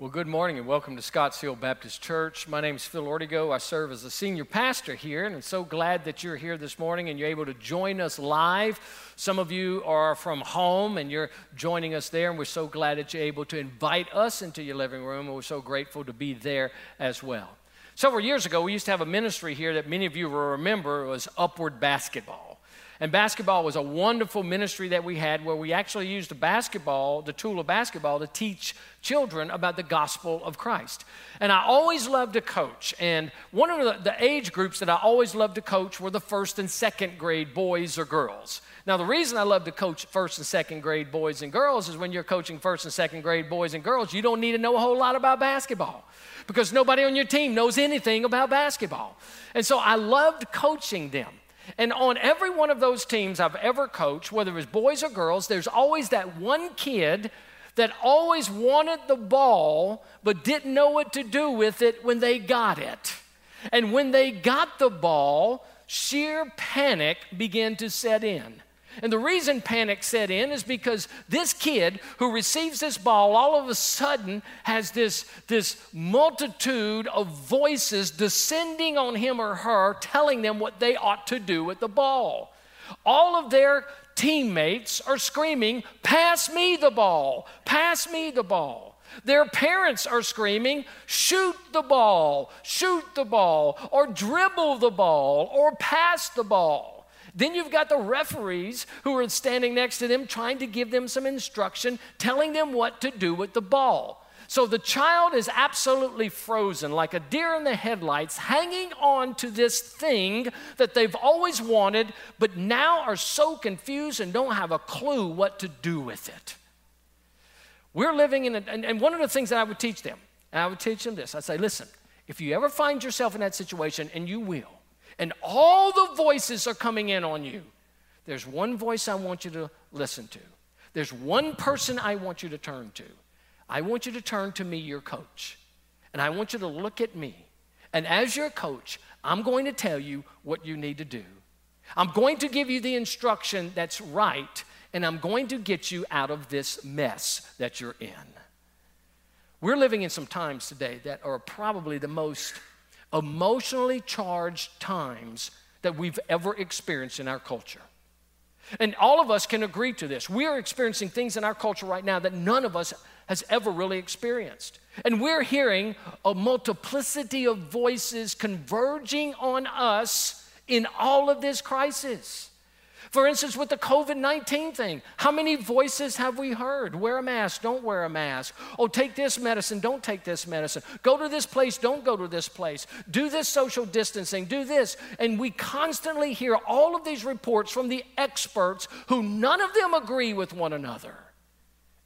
Well, good morning and welcome to Scotts Hill Baptist Church. My name is Phil Ortego. I serve as a senior pastor here, and I'm so glad that you're here this morning and you're able to join us live. Some of you are from home and you're joining us there, and we're so glad that you're able to invite us into your living room, and we're so grateful to be there as well. Several years ago, we used to have a ministry here that many of you will remember. It was Upward Basketball. And basketball was a wonderful ministry that we had where we actually used the basketball, the tool of basketball, to teach children about the gospel of Christ. And I always loved to coach. And one of the, the, age groups that I always loved to coach were the first and second grade boys or girls. Now, the reason I love to coach first and second grade boys and girls is when you're coaching first and second grade boys and girls, you don't need to know a whole lot about basketball because nobody on your team knows anything about basketball. And so I loved coaching them. And on every one of those teams I've ever coached, whether it was boys or girls, there's always that one kid that always wanted the ball but didn't know what to do with it when they got it. And when they got the ball, sheer panic began to set in. And the reason panic set in is because this kid who receives this ball all of a sudden has this, this multitude of voices descending on him or her, telling them what they ought to do with the ball. All of their teammates are screaming, Pass me the ball, pass me the ball. Their parents are screaming, shoot the ball, shoot the ball, or dribble the ball, or pass the ball. Then you've got the referees who are standing next to them trying to give them some instruction, telling them what to do with the ball. So the child is absolutely frozen, like a deer in the headlights, hanging on to this thing that they've always wanted, but now are so confused and don't have a clue what to do with it. We're living in a, and, and one of the things that I would teach them, and I would teach them this I'd say, listen, if you ever find yourself in that situation, and you will, and all the voices are coming in on you. There's one voice I want you to listen to. There's one person I want you to turn to. I want you to turn to me, your coach. And I want you to look at me. And as your coach, I'm going to tell you what you need to do. I'm going to give you the instruction that's right, and I'm going to get you out of this mess that you're in. We're living in some times today that are probably the most emotionally charged times that we've ever experienced in our culture. And all of us can agree to this. We are experiencing things in our culture right now that none of us has ever really experienced. And we're hearing a multiplicity of voices converging on us in all of this crisis. For instance, with the COVID 19 thing, how many voices have we heard? Wear a mask, don't wear a mask. Oh, take this medicine, don't take this medicine. Go to this place, don't go to this place. Do this social distancing, do this. And we constantly hear all of these reports from the experts who none of them agree with one another.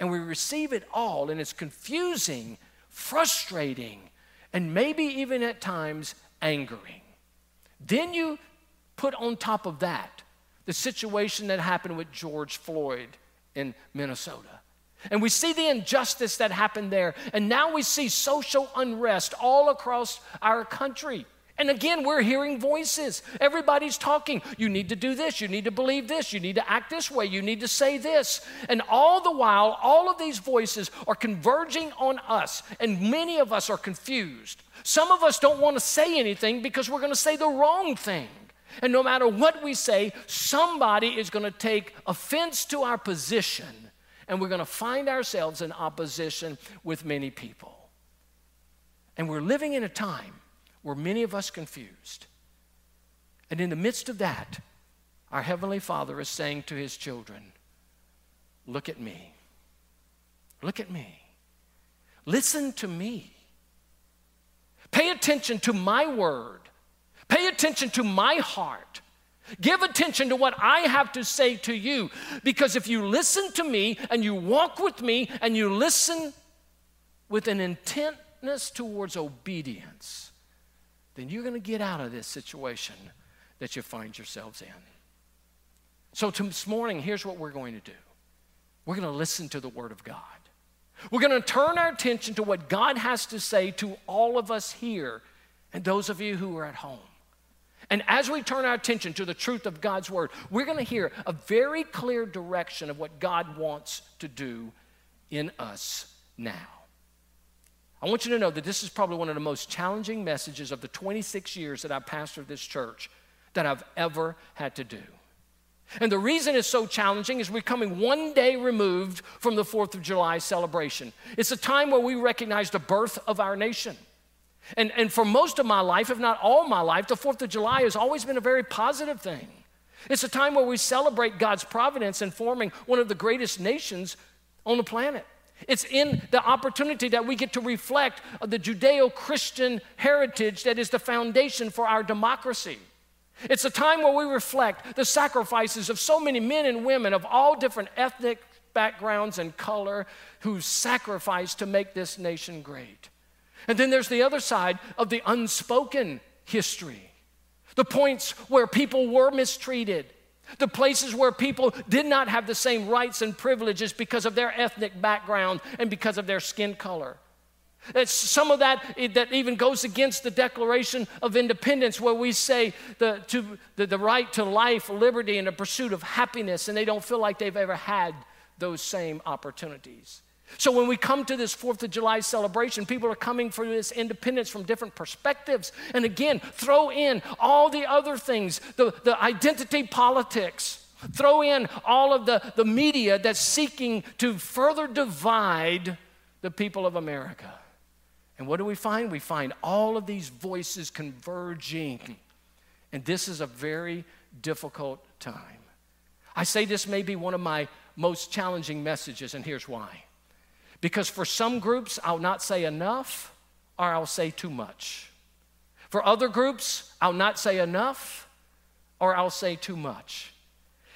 And we receive it all, and it's confusing, frustrating, and maybe even at times angering. Then you put on top of that the situation that happened with George Floyd in Minnesota. And we see the injustice that happened there. And now we see social unrest all across our country. And again, we're hearing voices. Everybody's talking. You need to do this. You need to believe this. You need to act this way. You need to say this. And all the while, all of these voices are converging on us. And many of us are confused. Some of us don't want to say anything because we're going to say the wrong thing. And no matter what we say, somebody is going to take offense to our position, and we're going to find ourselves in opposition with many people. And we're living in a time where many of us confused. And in the midst of that, our Heavenly Father is saying to His children, Look at me. Look at me. Listen to me. Pay attention to my word. Pay attention to my heart. Give attention to what I have to say to you. Because if you listen to me and you walk with me and you listen with an intentness towards obedience, then you're going to get out of this situation that you find yourselves in. So, this morning, here's what we're going to do we're going to listen to the Word of God. We're going to turn our attention to what God has to say to all of us here and those of you who are at home. And as we turn our attention to the truth of God's word, we're going to hear a very clear direction of what God wants to do in us now. I want you to know that this is probably one of the most challenging messages of the 26 years that I've pastored this church that I've ever had to do. And the reason it's so challenging is we're coming one day removed from the 4th of July celebration. It's a time where we recognize the birth of our nation. And, and for most of my life, if not all my life, the 4th of July has always been a very positive thing. It's a time where we celebrate God's providence in forming one of the greatest nations on the planet. It's in the opportunity that we get to reflect the Judeo Christian heritage that is the foundation for our democracy. It's a time where we reflect the sacrifices of so many men and women of all different ethnic backgrounds and color who sacrificed to make this nation great. And then there's the other side of the unspoken history the points where people were mistreated, the places where people did not have the same rights and privileges because of their ethnic background and because of their skin color. It's some of that that even goes against the Declaration of Independence, where we say the, to, the, the right to life, liberty, and the pursuit of happiness, and they don't feel like they've ever had those same opportunities. So when we come to this 4th of July celebration, people are coming for this independence from different perspectives. And again, throw in all the other things, the, the identity politics. Throw in all of the, the media that's seeking to further divide the people of America. And what do we find? We find all of these voices converging. And this is a very difficult time. I say this may be one of my most challenging messages, and here's why. Because for some groups, I'll not say enough or I'll say too much. For other groups, I'll not say enough or I'll say too much.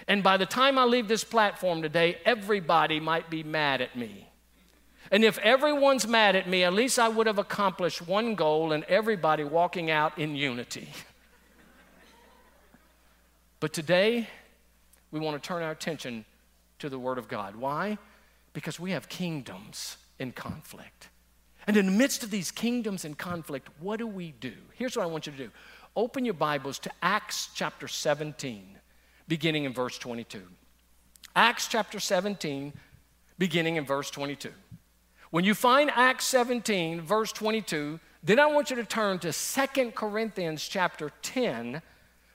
And by the time I leave this platform today, everybody might be mad at me. And if everyone's mad at me, at least I would have accomplished one goal and everybody walking out in unity. but today, we want to turn our attention to the Word of God. Why? Because we have kingdoms in conflict. And in the midst of these kingdoms in conflict, what do we do? Here's what I want you to do open your Bibles to Acts chapter 17, beginning in verse 22. Acts chapter 17, beginning in verse 22. When you find Acts 17, verse 22, then I want you to turn to Second Corinthians chapter 10,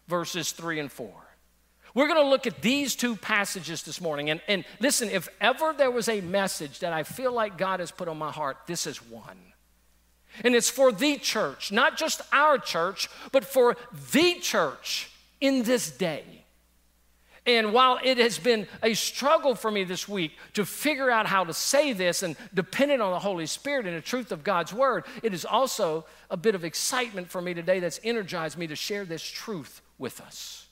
verses 3 and 4. We're going to look at these two passages this morning. And, and listen, if ever there was a message that I feel like God has put on my heart, this is one. And it's for the church, not just our church, but for the church in this day. And while it has been a struggle for me this week to figure out how to say this and dependent on the Holy Spirit and the truth of God's Word, it is also a bit of excitement for me today that's energized me to share this truth with us.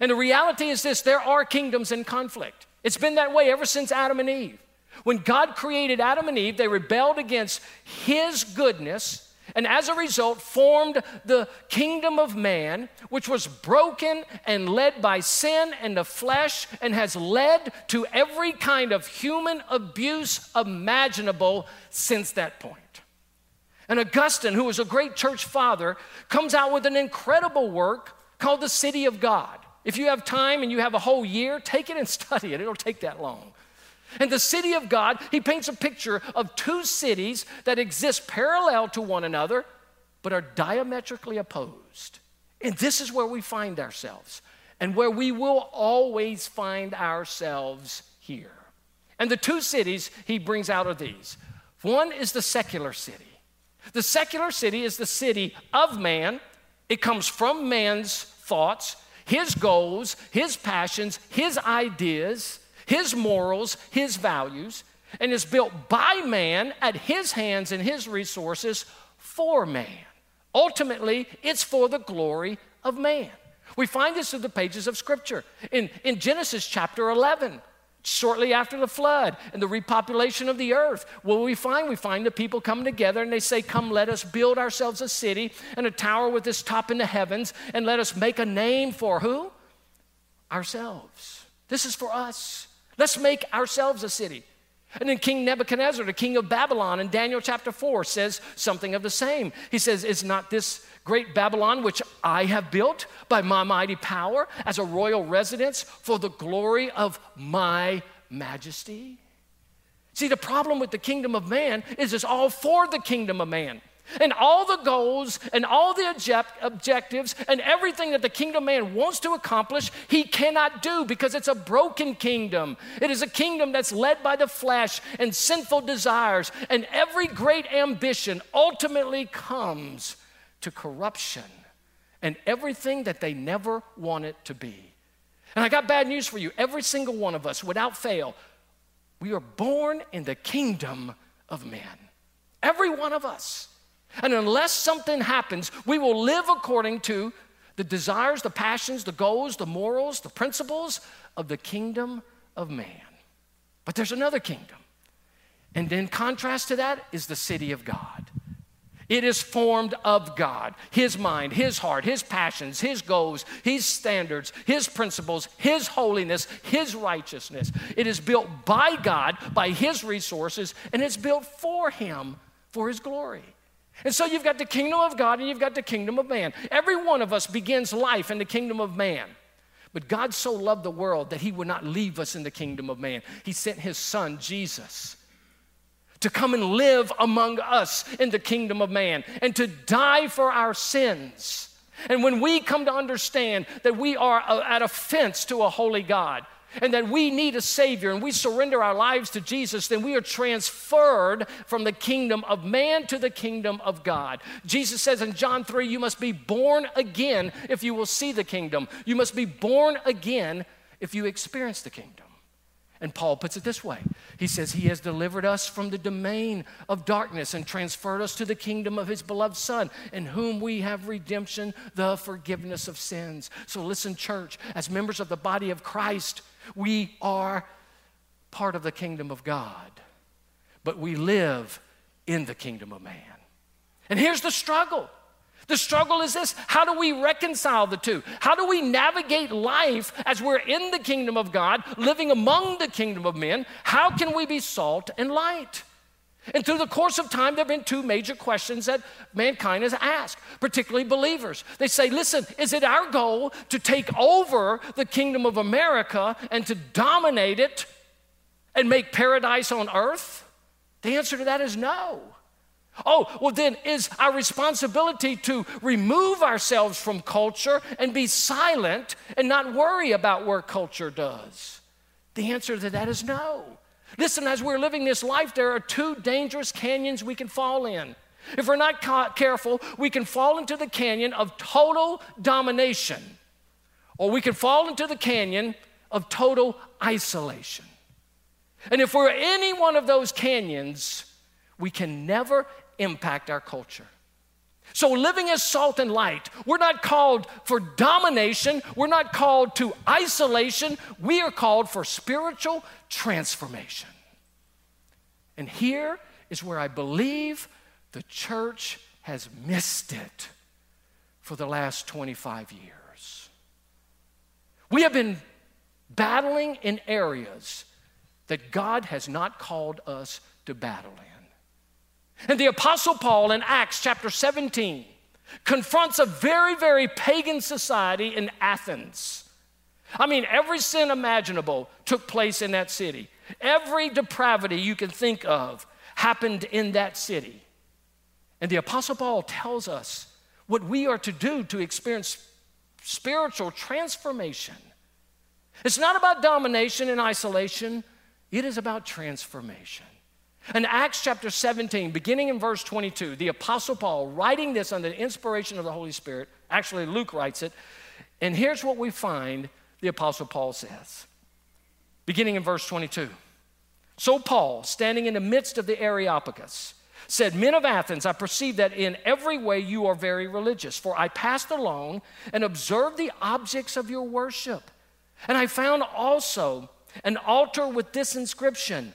And the reality is this there are kingdoms in conflict. It's been that way ever since Adam and Eve. When God created Adam and Eve, they rebelled against His goodness, and as a result, formed the kingdom of man, which was broken and led by sin and the flesh, and has led to every kind of human abuse imaginable since that point. And Augustine, who was a great church father, comes out with an incredible work called The City of God. If you have time and you have a whole year, take it and study it. It'll take that long. And the city of God, he paints a picture of two cities that exist parallel to one another, but are diametrically opposed. And this is where we find ourselves, and where we will always find ourselves here. And the two cities he brings out are these one is the secular city. The secular city is the city of man, it comes from man's thoughts, his goals, his passions, his ideas, his morals, his values, and is built by man at his hands and his resources for man. Ultimately, it's for the glory of man. We find this in the pages of Scripture. In, in Genesis chapter 11, shortly after the flood and the repopulation of the earth. What we find? We find the people come together and they say, Come, let us build ourselves a city and a tower with its top in the heavens, and let us make a name for who? Ourselves. This is for us. Let's make ourselves a city. And then King Nebuchadnezzar, the king of Babylon, in Daniel chapter 4, says something of the same. He says, Is not this great Babylon, which I have built by my mighty power as a royal residence for the glory of my majesty? See, the problem with the kingdom of man is it's all for the kingdom of man. And all the goals and all the object- objectives and everything that the kingdom man wants to accomplish, he cannot do because it's a broken kingdom. It is a kingdom that's led by the flesh and sinful desires. And every great ambition ultimately comes to corruption and everything that they never want it to be. And I got bad news for you. Every single one of us, without fail, we are born in the kingdom of man. Every one of us. And unless something happens, we will live according to the desires, the passions, the goals, the morals, the principles of the kingdom of man. But there's another kingdom. And in contrast to that is the city of God. It is formed of God, His mind, His heart, His passions, His goals, His standards, His principles, His holiness, His righteousness. It is built by God, by His resources, and it's built for Him, for His glory. And so you've got the kingdom of God and you've got the kingdom of man. Every one of us begins life in the kingdom of man. But God so loved the world that He would not leave us in the kingdom of man. He sent His Son, Jesus to come and live among us in the kingdom of man and to die for our sins. And when we come to understand that we are at offense to a holy God, and that we need a Savior and we surrender our lives to Jesus, then we are transferred from the kingdom of man to the kingdom of God. Jesus says in John 3, You must be born again if you will see the kingdom. You must be born again if you experience the kingdom. And Paul puts it this way He says, He has delivered us from the domain of darkness and transferred us to the kingdom of His beloved Son, in whom we have redemption, the forgiveness of sins. So, listen, church, as members of the body of Christ, we are part of the kingdom of God, but we live in the kingdom of man. And here's the struggle the struggle is this how do we reconcile the two? How do we navigate life as we're in the kingdom of God, living among the kingdom of men? How can we be salt and light? And through the course of time, there have been two major questions that mankind has asked, particularly believers. They say, listen, is it our goal to take over the kingdom of America and to dominate it and make paradise on earth? The answer to that is no. Oh, well, then is our responsibility to remove ourselves from culture and be silent and not worry about where culture does? The answer to that is no. Listen, as we're living this life, there are two dangerous canyons we can fall in. If we're not ca- careful, we can fall into the canyon of total domination, or we can fall into the canyon of total isolation. And if we're any one of those canyons, we can never impact our culture. So, living as salt and light, we're not called for domination, we're not called to isolation, we are called for spiritual transformation. And here is where I believe the church has missed it for the last 25 years. We have been battling in areas that God has not called us to battle in. And the Apostle Paul in Acts chapter 17 confronts a very, very pagan society in Athens. I mean, every sin imaginable took place in that city. Every depravity you can think of happened in that city. And the Apostle Paul tells us what we are to do to experience spiritual transformation. It's not about domination and isolation, it is about transformation. In Acts chapter 17, beginning in verse 22, the Apostle Paul, writing this under the inspiration of the Holy Spirit, actually, Luke writes it, and here's what we find the Apostle Paul says. Beginning in verse 22. So Paul, standing in the midst of the Areopagus, said, Men of Athens, I perceive that in every way you are very religious, for I passed along and observed the objects of your worship. And I found also an altar with this inscription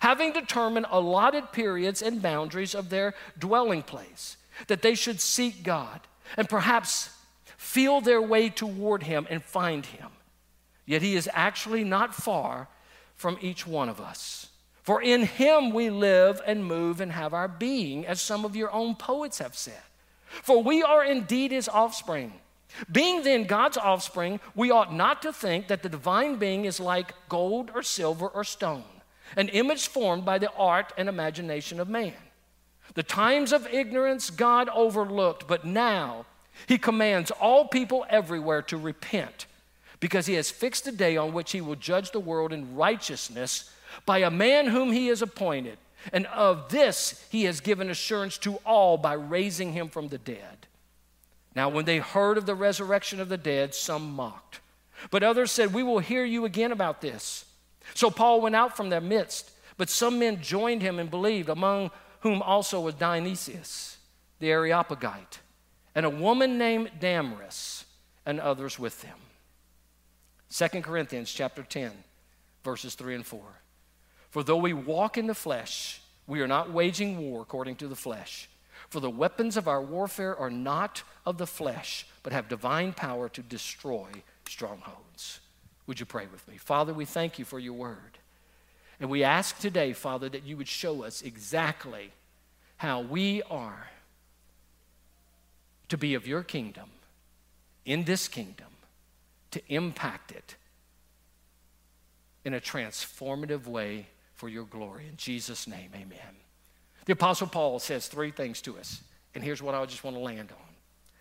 having determined allotted periods and boundaries of their dwelling place, that they should seek God and perhaps feel their way toward Him and find Him. Yet He is actually not far from each one of us. For in Him we live and move and have our being, as some of your own poets have said. For we are indeed His offspring. Being then God's offspring, we ought not to think that the divine being is like gold or silver or stone, an image formed by the art and imagination of man. The times of ignorance God overlooked, but now he commands all people everywhere to repent because he has fixed a day on which he will judge the world in righteousness by a man whom he has appointed. And of this he has given assurance to all by raising him from the dead. Now, when they heard of the resurrection of the dead, some mocked. But others said, We will hear you again about this. So Paul went out from their midst, but some men joined him and believed, among whom also was Dionysius, the Areopagite, and a woman named Damaris, and others with them. 2 Corinthians chapter 10, verses 3 and 4. For though we walk in the flesh, we are not waging war according to the flesh. For the weapons of our warfare are not of the flesh, but have divine power to destroy strongholds. Would you pray with me? Father, we thank you for your word. And we ask today, Father, that you would show us exactly how we are to be of your kingdom, in this kingdom, to impact it in a transformative way for your glory. In Jesus' name, amen. The Apostle Paul says three things to us, and here's what I just want to land on.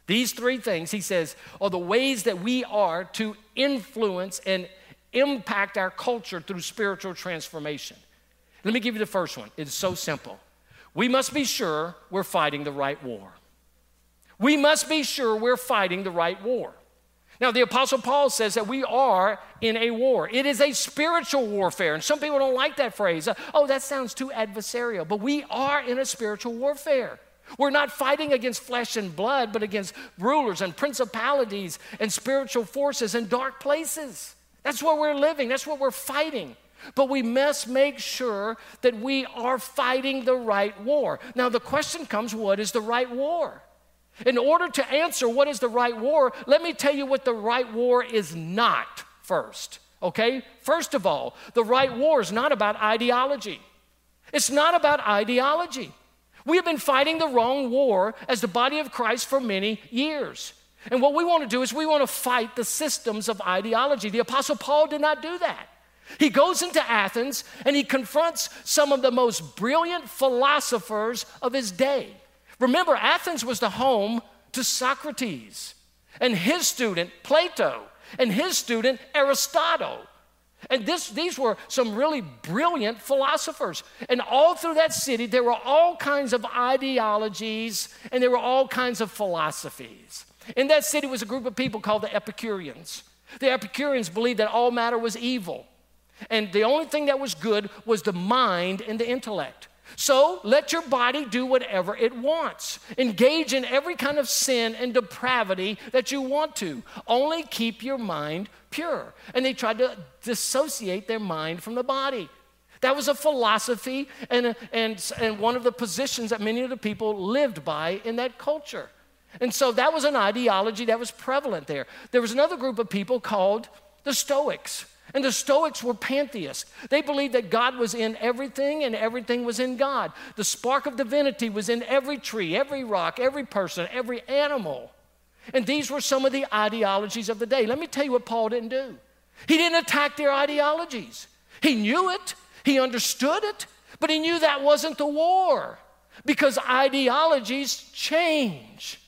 These three things, he says, are the ways that we are to influence and impact our culture through spiritual transformation. Let me give you the first one. It's so simple. We must be sure we're fighting the right war. We must be sure we're fighting the right war. Now, the Apostle Paul says that we are in a war. It is a spiritual warfare. And some people don't like that phrase. Oh, that sounds too adversarial. But we are in a spiritual warfare. We're not fighting against flesh and blood, but against rulers and principalities and spiritual forces and dark places. That's where we're living, that's what we're fighting. But we must make sure that we are fighting the right war. Now, the question comes what is the right war? In order to answer what is the right war, let me tell you what the right war is not first. Okay? First of all, the right war is not about ideology. It's not about ideology. We have been fighting the wrong war as the body of Christ for many years. And what we want to do is we want to fight the systems of ideology. The Apostle Paul did not do that. He goes into Athens and he confronts some of the most brilliant philosophers of his day. Remember, Athens was the home to Socrates and his student Plato and his student Aristotle. And this, these were some really brilliant philosophers. And all through that city, there were all kinds of ideologies and there were all kinds of philosophies. In that city was a group of people called the Epicureans. The Epicureans believed that all matter was evil. And the only thing that was good was the mind and the intellect. So let your body do whatever it wants. Engage in every kind of sin and depravity that you want to. Only keep your mind pure. And they tried to dissociate their mind from the body. That was a philosophy and, and, and one of the positions that many of the people lived by in that culture. And so that was an ideology that was prevalent there. There was another group of people called the Stoics. And the Stoics were pantheists. They believed that God was in everything and everything was in God. The spark of divinity was in every tree, every rock, every person, every animal. And these were some of the ideologies of the day. Let me tell you what Paul didn't do. He didn't attack their ideologies. He knew it, he understood it, but he knew that wasn't the war because ideologies change.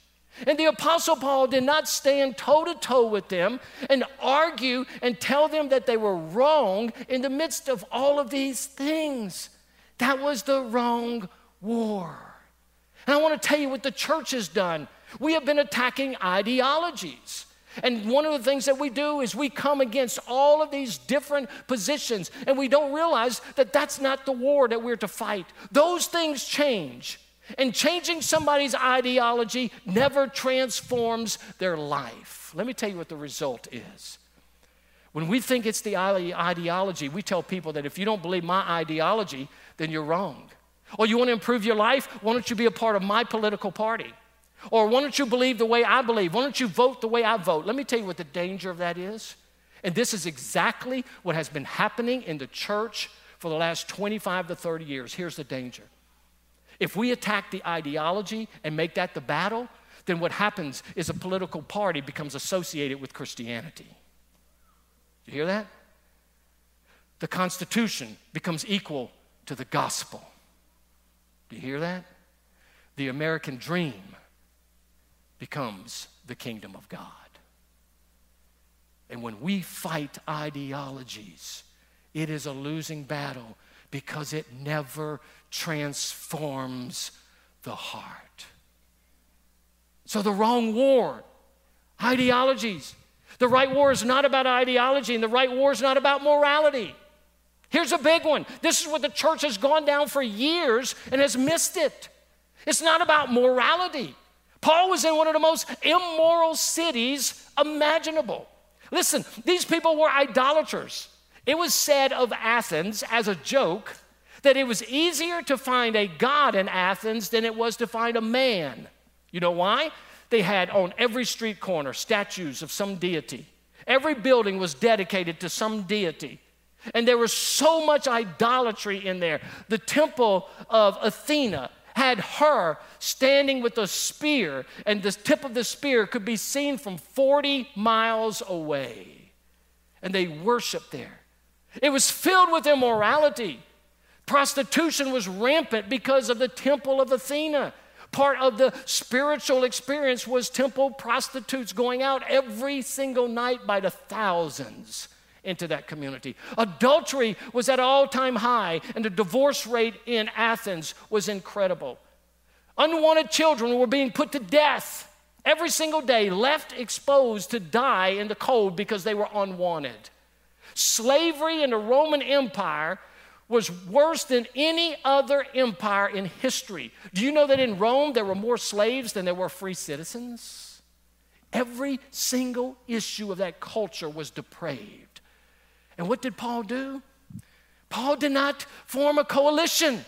And the Apostle Paul did not stand toe to toe with them and argue and tell them that they were wrong in the midst of all of these things. That was the wrong war. And I want to tell you what the church has done. We have been attacking ideologies. And one of the things that we do is we come against all of these different positions, and we don't realize that that's not the war that we're to fight. Those things change. And changing somebody's ideology never transforms their life. Let me tell you what the result is. When we think it's the ideology, we tell people that if you don't believe my ideology, then you're wrong. Or you want to improve your life? Why don't you be a part of my political party? Or why don't you believe the way I believe? Why don't you vote the way I vote? Let me tell you what the danger of that is. And this is exactly what has been happening in the church for the last 25 to 30 years. Here's the danger. If we attack the ideology and make that the battle, then what happens is a political party becomes associated with Christianity. You hear that? The Constitution becomes equal to the gospel. Do you hear that? The American dream becomes the kingdom of God. And when we fight ideologies, it is a losing battle because it never transforms the heart. So, the wrong war, ideologies. The right war is not about ideology, and the right war is not about morality. Here's a big one. This is what the church has gone down for years and has missed it. It's not about morality. Paul was in one of the most immoral cities imaginable. Listen, these people were idolaters. It was said of Athens as a joke that it was easier to find a god in Athens than it was to find a man. You know why? They had on every street corner statues of some deity. Every building was dedicated to some deity. And there was so much idolatry in there. The temple of Athena had her standing with a spear, and the tip of the spear could be seen from 40 miles away. And they worshiped there. It was filled with immorality. Prostitution was rampant because of the temple of Athena. Part of the spiritual experience was temple prostitutes going out every single night by the thousands into that community. Adultery was at all time high, and the divorce rate in Athens was incredible. Unwanted children were being put to death every single day, left exposed to die in the cold because they were unwanted. Slavery in the Roman Empire was worse than any other empire in history. Do you know that in Rome there were more slaves than there were free citizens? Every single issue of that culture was depraved. And what did Paul do? Paul did not form a coalition.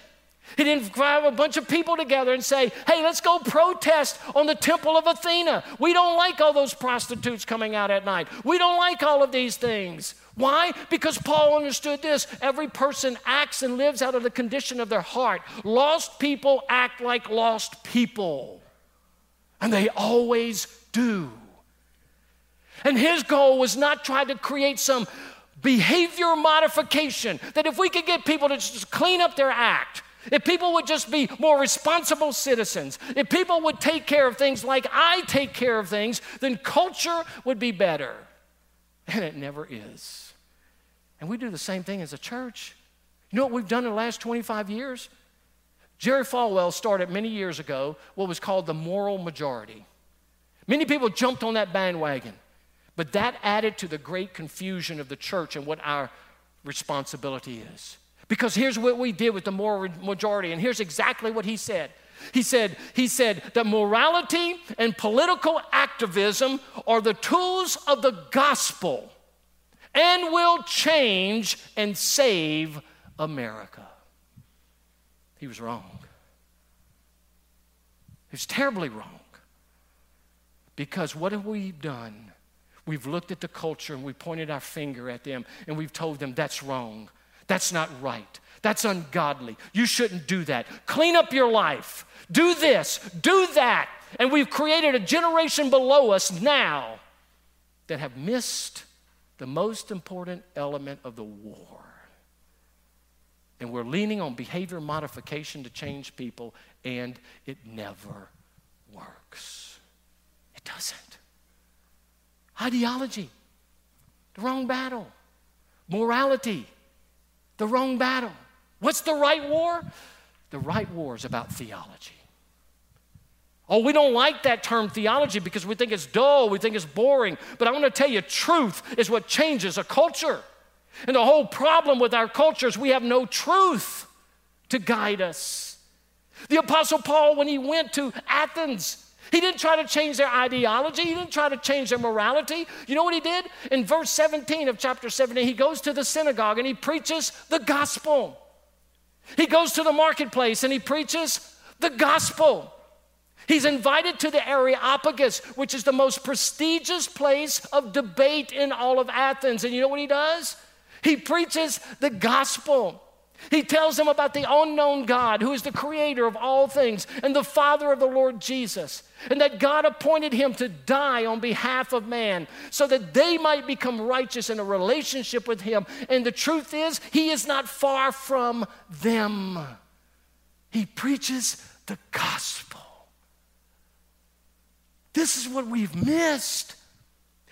He didn't grab a bunch of people together and say, hey, let's go protest on the temple of Athena. We don't like all those prostitutes coming out at night. We don't like all of these things. Why? Because Paul understood this. Every person acts and lives out of the condition of their heart. Lost people act like lost people, and they always do. And his goal was not trying to create some behavior modification that if we could get people to just clean up their act, if people would just be more responsible citizens, if people would take care of things like I take care of things, then culture would be better. And it never is. And we do the same thing as a church. You know what we've done in the last 25 years? Jerry Falwell started many years ago what was called the moral majority. Many people jumped on that bandwagon, but that added to the great confusion of the church and what our responsibility is. Because here's what we did with the moral majority, and here's exactly what he said. He said, he said that morality and political activism are the tools of the gospel and will change and save America. He was wrong. He was terribly wrong. Because what have we done? We've looked at the culture and we pointed our finger at them and we've told them that's wrong. That's not right. That's ungodly. You shouldn't do that. Clean up your life. Do this. Do that. And we've created a generation below us now that have missed the most important element of the war. And we're leaning on behavior modification to change people, and it never works. It doesn't. Ideology, the wrong battle. Morality, the wrong battle. What's the right war? The right war is about theology. Oh, we don't like that term theology because we think it's dull, we think it's boring. But I want to tell you, truth is what changes a culture. And the whole problem with our culture is we have no truth to guide us. The Apostle Paul, when he went to Athens, He didn't try to change their ideology. He didn't try to change their morality. You know what he did? In verse 17 of chapter 17, he goes to the synagogue and he preaches the gospel. He goes to the marketplace and he preaches the gospel. He's invited to the Areopagus, which is the most prestigious place of debate in all of Athens. And you know what he does? He preaches the gospel. He tells them about the unknown God who is the creator of all things and the father of the Lord Jesus, and that God appointed him to die on behalf of man so that they might become righteous in a relationship with him. And the truth is, he is not far from them. He preaches the gospel. This is what we've missed.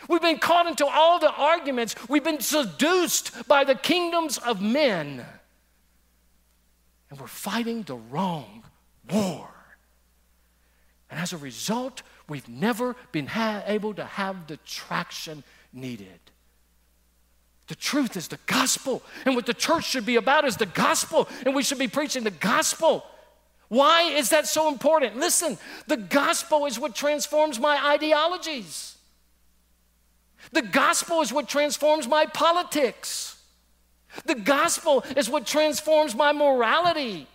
We've been caught into all the arguments. We've been seduced by the kingdoms of men. And we're fighting the wrong war. And as a result, we've never been ha- able to have the traction needed. The truth is the gospel. And what the church should be about is the gospel. And we should be preaching the gospel. Why is that so important? Listen, the gospel is what transforms my ideologies. The gospel is what transforms my politics. The gospel is what transforms my morality.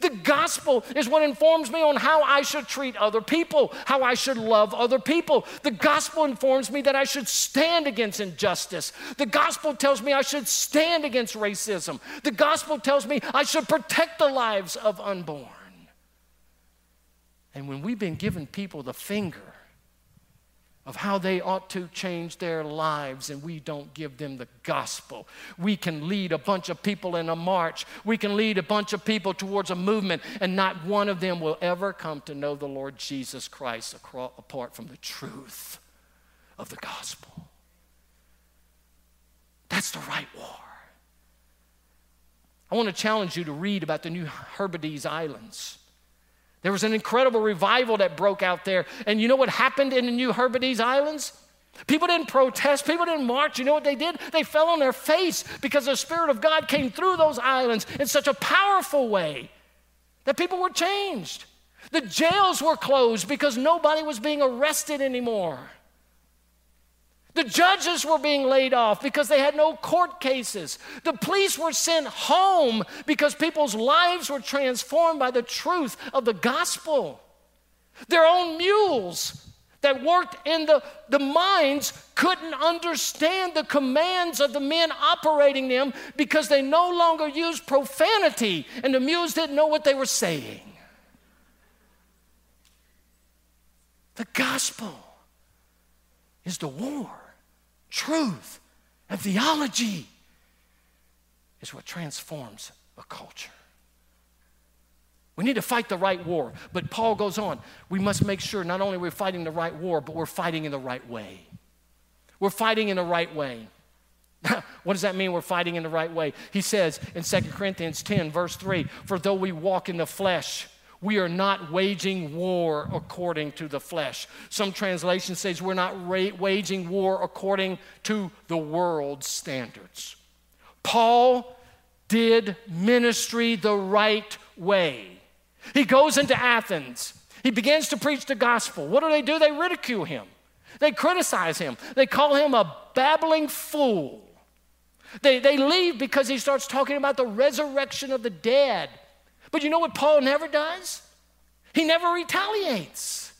The gospel is what informs me on how I should treat other people, how I should love other people. The gospel informs me that I should stand against injustice. The gospel tells me I should stand against racism. The gospel tells me I should protect the lives of unborn. And when we've been giving people the finger, of how they ought to change their lives, and we don't give them the gospel. We can lead a bunch of people in a march, we can lead a bunch of people towards a movement, and not one of them will ever come to know the Lord Jesus Christ apart from the truth of the gospel. That's the right war. I want to challenge you to read about the New Hebrides Islands. There was an incredible revival that broke out there. And you know what happened in the New Hebrides Islands? People didn't protest, people didn't march. You know what they did? They fell on their face because the Spirit of God came through those islands in such a powerful way that people were changed. The jails were closed because nobody was being arrested anymore. The judges were being laid off because they had no court cases. The police were sent home because people's lives were transformed by the truth of the gospel. Their own mules that worked in the, the mines couldn't understand the commands of the men operating them because they no longer used profanity and the mules didn't know what they were saying. The gospel is the war truth and theology is what transforms a culture. We need to fight the right war. But Paul goes on. We must make sure not only we're fighting the right war, but we're fighting in the right way. We're fighting in the right way. what does that mean we're fighting in the right way? He says in 2 Corinthians 10, verse 3 For though we walk in the flesh, we are not waging war according to the flesh. Some translation says we're not ra- waging war according to the world's standards. Paul did ministry the right way. He goes into Athens. He begins to preach the gospel. What do they do? They ridicule him. They criticize him. They call him a babbling fool. They, they leave because he starts talking about the resurrection of the dead but you know what Paul never does? He never retaliates.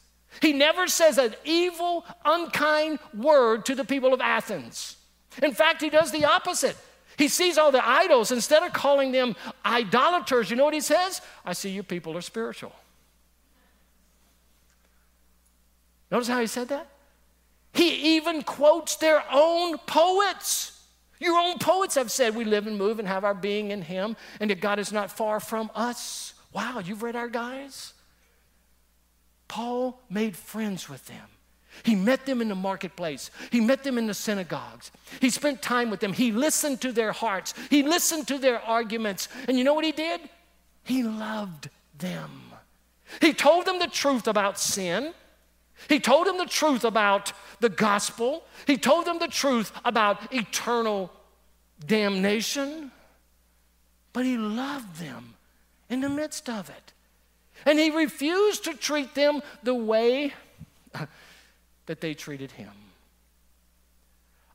He never says an evil, unkind word to the people of Athens. In fact, he does the opposite. He sees all the idols. Instead of calling them idolaters, you know what he says? I see you people are spiritual. Notice how he said that? He even quotes their own poets. Your own poets have said we live and move and have our being in Him, and that God is not far from us. Wow, you've read our guys? Paul made friends with them. He met them in the marketplace. He met them in the synagogues. He spent time with them. He listened to their hearts. He listened to their arguments. And you know what he did? He loved them. He told them the truth about sin. He told them the truth about the gospel. He told them the truth about eternal damnation. But he loved them in the midst of it. And he refused to treat them the way that they treated him.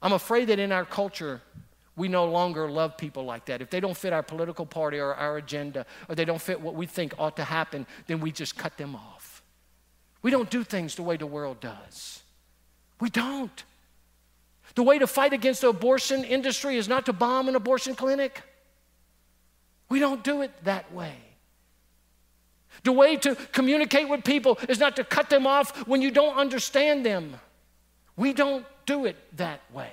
I'm afraid that in our culture, we no longer love people like that. If they don't fit our political party or our agenda, or they don't fit what we think ought to happen, then we just cut them off. We don't do things the way the world does. We don't. The way to fight against the abortion industry is not to bomb an abortion clinic. We don't do it that way. The way to communicate with people is not to cut them off when you don't understand them. We don't do it that way.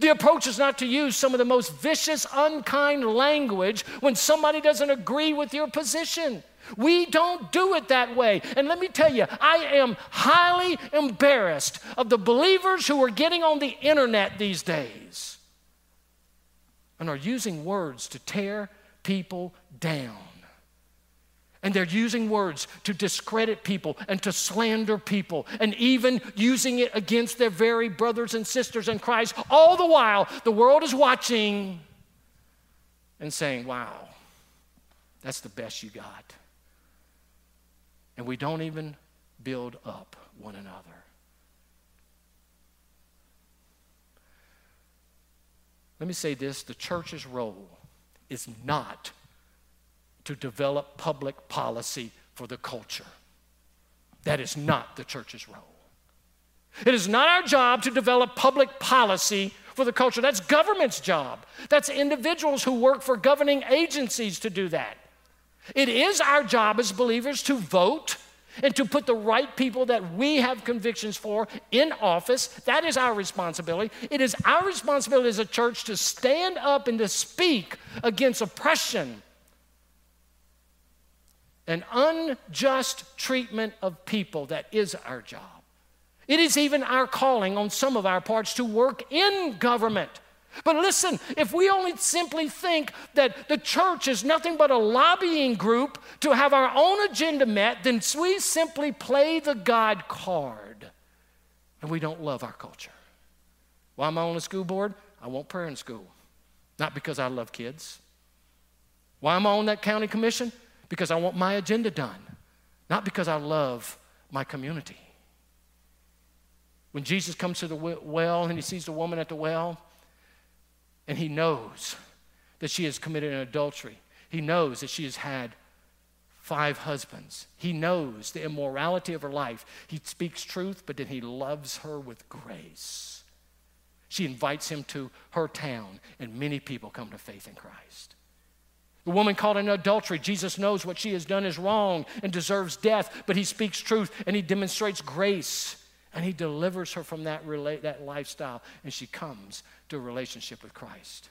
The approach is not to use some of the most vicious, unkind language when somebody doesn't agree with your position. We don't do it that way. And let me tell you, I am highly embarrassed of the believers who are getting on the internet these days and are using words to tear people down. And they're using words to discredit people and to slander people, and even using it against their very brothers and sisters in Christ. All the while, the world is watching and saying, Wow, that's the best you got. And we don't even build up one another. Let me say this the church's role is not to develop public policy for the culture. That is not the church's role. It is not our job to develop public policy for the culture. That's government's job. That's individuals who work for governing agencies to do that. It is our job as believers to vote and to put the right people that we have convictions for in office. That is our responsibility. It is our responsibility as a church to stand up and to speak against oppression and unjust treatment of people. That is our job. It is even our calling on some of our parts to work in government. But listen, if we only simply think that the church is nothing but a lobbying group to have our own agenda met, then we simply play the God card and we don't love our culture. Why am I on the school board? I want prayer in school. Not because I love kids. Why am I on that county commission? because I want my agenda done, not because I love my community. When Jesus comes to the well and he sees the woman at the well, and he knows that she has committed an adultery, he knows that she has had five husbands. He knows the immorality of her life. He speaks truth, but then he loves her with grace. She invites him to her town, and many people come to faith in Christ. The woman caught in adultery, Jesus knows what she has done is wrong and deserves death, but he speaks truth and he demonstrates grace and he delivers her from that, rela- that lifestyle and she comes to a relationship with Christ.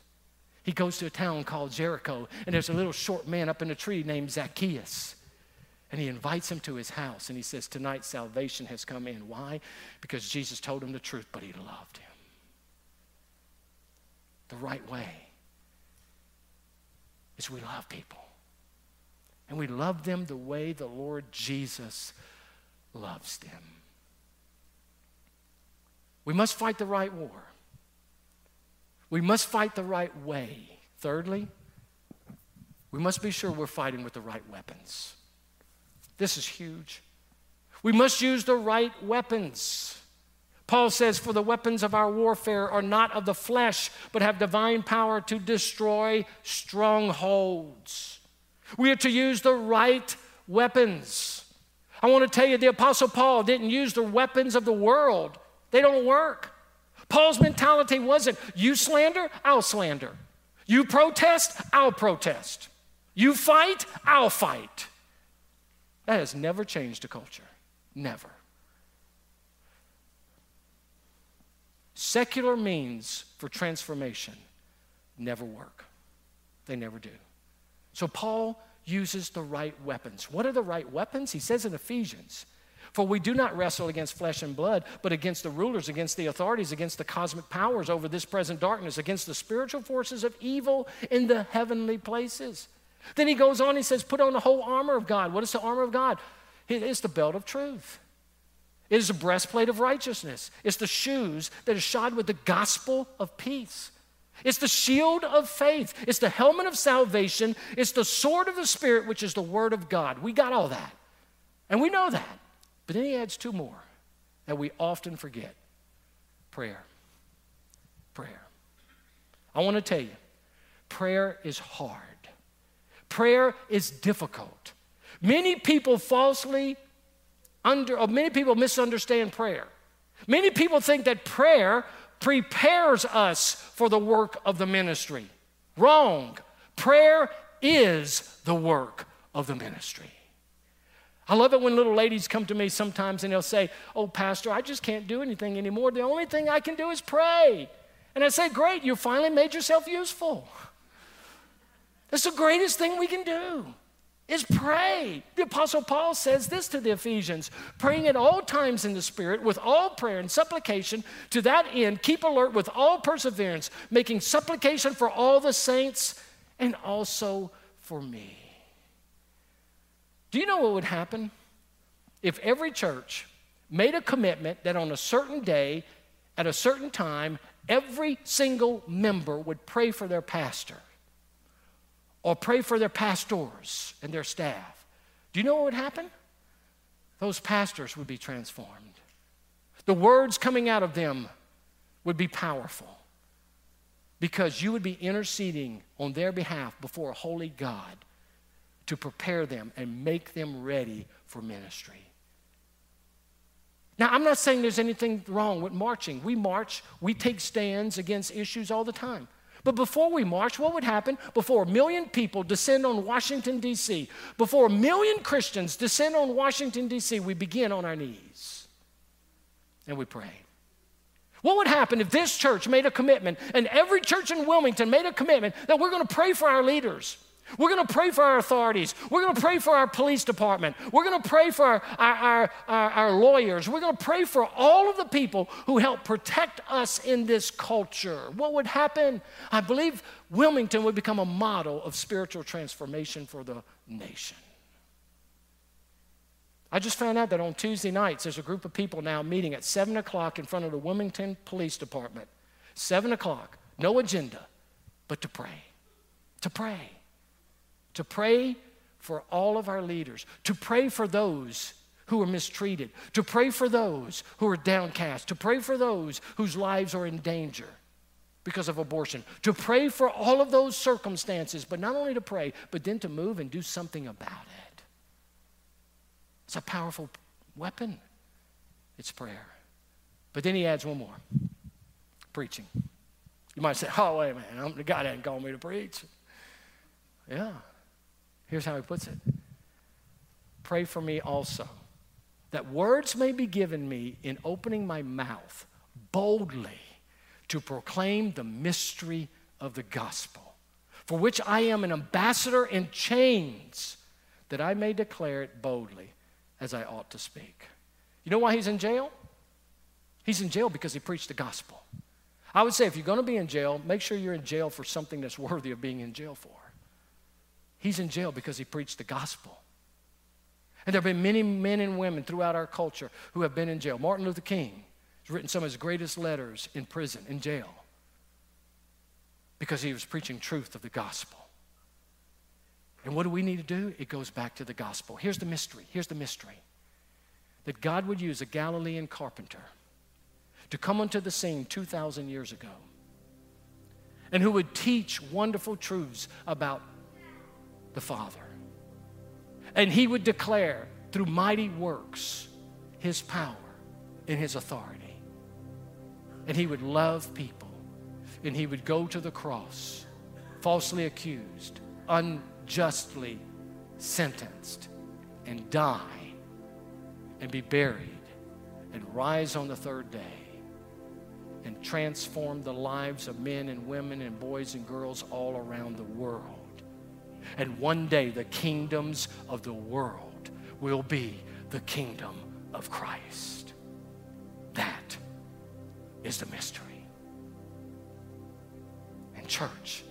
He goes to a town called Jericho and there's a little short man up in a tree named Zacchaeus. And he invites him to his house and he says, Tonight salvation has come in. Why? Because Jesus told him the truth, but he loved him. The right way is we love people. And we love them the way the Lord Jesus loves them. We must fight the right war. We must fight the right way. Thirdly, we must be sure we're fighting with the right weapons. This is huge. We must use the right weapons. Paul says, For the weapons of our warfare are not of the flesh, but have divine power to destroy strongholds. We are to use the right weapons. I want to tell you, the Apostle Paul didn't use the weapons of the world, they don't work. Paul's mentality wasn't you slander, I'll slander. You protest, I'll protest. You fight, I'll fight. That has never changed a culture. Never. Secular means for transformation never work. They never do. So Paul uses the right weapons. What are the right weapons? He says in Ephesians, for we do not wrestle against flesh and blood, but against the rulers, against the authorities, against the cosmic powers over this present darkness, against the spiritual forces of evil in the heavenly places. Then he goes on, he says, put on the whole armor of God. What is the armor of God? It is the belt of truth. It is a breastplate of righteousness. It's the shoes that are shod with the gospel of peace. It's the shield of faith. It's the helmet of salvation. It's the sword of the Spirit, which is the word of God. We got all that. And we know that. But then he adds two more that we often forget prayer. Prayer. I want to tell you, prayer is hard. Prayer is difficult. Many people falsely under, many people misunderstand prayer. Many people think that prayer prepares us for the work of the ministry. Wrong. Prayer is the work of the ministry. I love it when little ladies come to me sometimes and they'll say, Oh, Pastor, I just can't do anything anymore. The only thing I can do is pray. And I say, Great, you finally made yourself useful. That's the greatest thing we can do is pray. The Apostle Paul says this to the Ephesians praying at all times in the Spirit with all prayer and supplication. To that end, keep alert with all perseverance, making supplication for all the saints and also for me. Do you know what would happen if every church made a commitment that on a certain day, at a certain time, every single member would pray for their pastor? or pray for their pastors and their staff, do you know what would happen? Those pastors would be transformed. The words coming out of them would be powerful because you would be interceding on their behalf before a holy God to prepare them and make them ready for ministry. Now, I'm not saying there's anything wrong with marching. We march, we take stands against issues all the time. But before we march, what would happen? Before a million people descend on Washington, D.C., before a million Christians descend on Washington, D.C., we begin on our knees and we pray. What would happen if this church made a commitment and every church in Wilmington made a commitment that we're going to pray for our leaders? We're going to pray for our authorities. We're going to pray for our police department. We're going to pray for our, our, our, our, lawyers. We're going to pray for all of the people who help protect us in this culture. What would happen? I believe Wilmington would become a model of spiritual transformation for the nation. I just found out that on Tuesday nights, there's a group of people now meeting at 7 o'clock in front of the Wilmington Police Department. 7 o'clock, no agenda, but to pray. To pray to pray for all of our leaders, to pray for those who are mistreated, to pray for those who are downcast, to pray for those whose lives are in danger because of abortion, to pray for all of those circumstances, but not only to pray, but then to move and do something about it. It's a powerful weapon. It's prayer. But then he adds one more preaching. You might say, oh, wait a minute, God hadn't called me to preach. Yeah, Here's how he puts it Pray for me also, that words may be given me in opening my mouth boldly to proclaim the mystery of the gospel, for which I am an ambassador in chains, that I may declare it boldly as I ought to speak. You know why he's in jail? He's in jail because he preached the gospel. I would say if you're going to be in jail, make sure you're in jail for something that's worthy of being in jail for. He's in jail because he preached the gospel. And there have been many men and women throughout our culture who have been in jail. Martin Luther King has written some of his greatest letters in prison, in jail, because he was preaching truth of the gospel. And what do we need to do? It goes back to the gospel. Here's the mystery. Here's the mystery that God would use a Galilean carpenter to come onto the scene 2,000 years ago and who would teach wonderful truths about the Father. And he would declare through mighty works his power and his authority. And he would love people. And he would go to the cross, falsely accused, unjustly sentenced, and die and be buried and rise on the third day and transform the lives of men and women and boys and girls all around the world. And one day, the kingdoms of the world will be the kingdom of Christ. That is the mystery. And, church,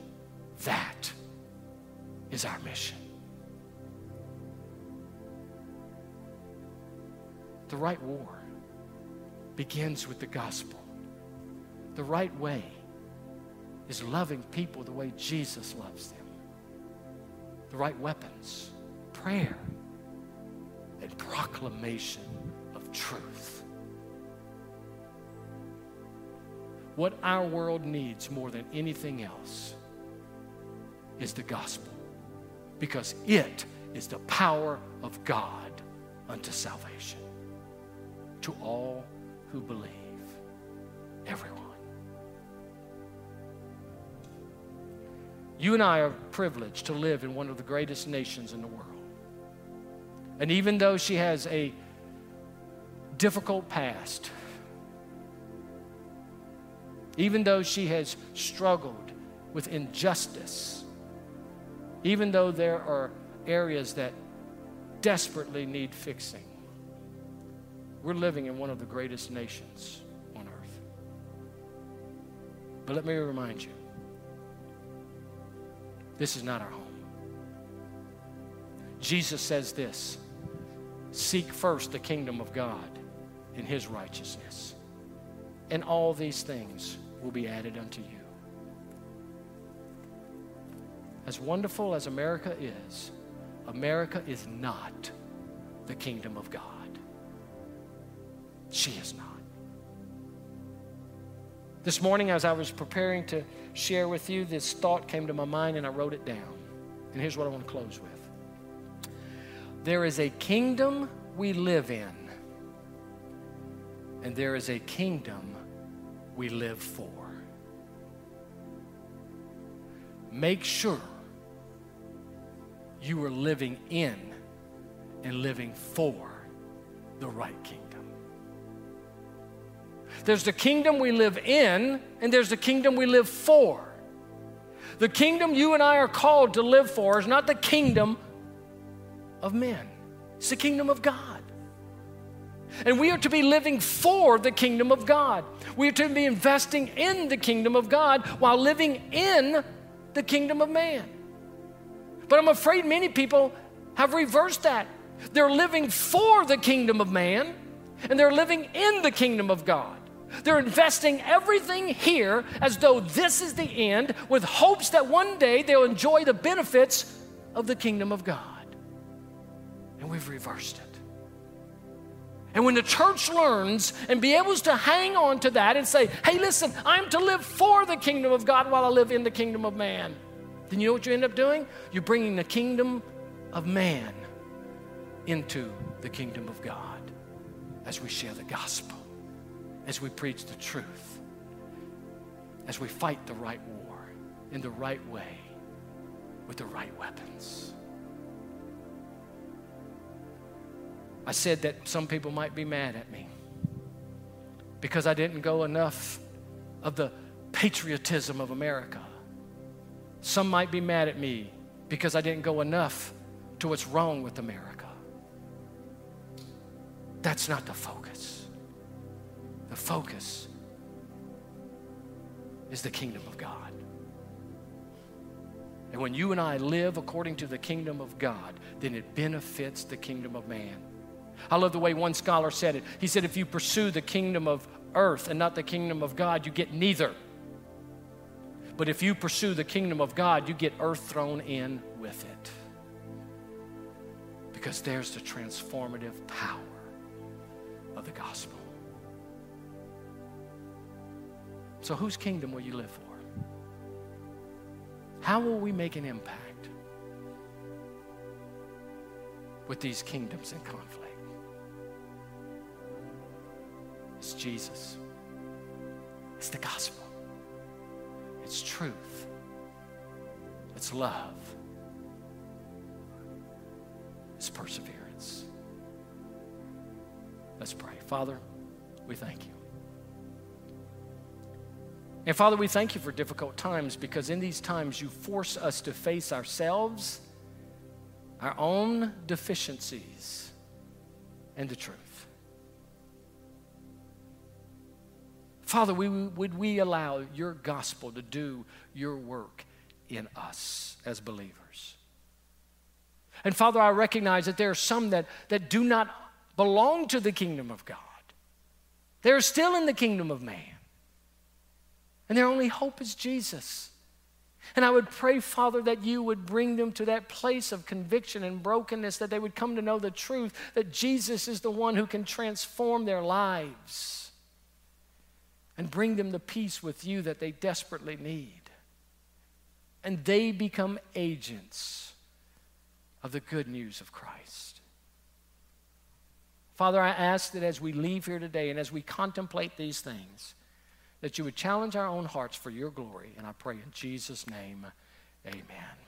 that is our mission. The right war begins with the gospel. The right way is loving people the way Jesus loves them. The right weapons, prayer, and proclamation of truth. What our world needs more than anything else is the gospel because it is the power of God unto salvation to all who believe. Everyone. You and I are privileged to live in one of the greatest nations in the world. And even though she has a difficult past, even though she has struggled with injustice, even though there are areas that desperately need fixing, we're living in one of the greatest nations on earth. But let me remind you this is not our home. Jesus says this Seek first the kingdom of God and his righteousness, and all these things will be added unto you. As wonderful as America is, America is not the kingdom of God. She is not. This morning, as I was preparing to share with you, this thought came to my mind and I wrote it down. And here's what I want to close with There is a kingdom we live in, and there is a kingdom we live for. Make sure you are living in and living for the right kingdom. There's the kingdom we live in, and there's the kingdom we live for. The kingdom you and I are called to live for is not the kingdom of men, it's the kingdom of God. And we are to be living for the kingdom of God. We are to be investing in the kingdom of God while living in the kingdom of man. But I'm afraid many people have reversed that. They're living for the kingdom of man and they're living in the kingdom of God. They're investing everything here as though this is the end, with hopes that one day they'll enjoy the benefits of the kingdom of God. And we've reversed it. And when the church learns and be able to hang on to that and say, hey, listen, I'm to live for the kingdom of God while I live in the kingdom of man, then you know what you end up doing? You're bringing the kingdom of man into the kingdom of God as we share the gospel as we preach the truth, as we fight the right war in the right way with the right weapons. I said that some people might be mad at me because I didn't go enough of the patriotism of America. Some might be mad at me because I didn't go enough to what's wrong with America. That's not the focus. The focus is the kingdom of God. And when you and I live according to the kingdom of God, then it benefits the kingdom of man. I love the way one scholar said it. He said, if you pursue the kingdom of earth and not the kingdom of God, you get neither. But if you pursue the kingdom of God, you get earth thrown in with it. Because there's the transformative power of the gospel. So, whose kingdom will you live for? How will we make an impact with these kingdoms in conflict? It's Jesus, it's the gospel, it's truth, it's love, it's perseverance. Let's pray. Father, we thank you. And Father, we thank you for difficult times because in these times you force us to face ourselves, our own deficiencies, and the truth. Father, we, would we allow your gospel to do your work in us as believers? And Father, I recognize that there are some that, that do not belong to the kingdom of God. They're still in the kingdom of man. And their only hope is Jesus. And I would pray, Father, that you would bring them to that place of conviction and brokenness, that they would come to know the truth that Jesus is the one who can transform their lives and bring them the peace with you that they desperately need. And they become agents of the good news of Christ. Father, I ask that as we leave here today and as we contemplate these things, that you would challenge our own hearts for your glory. And I pray in Jesus' name, amen.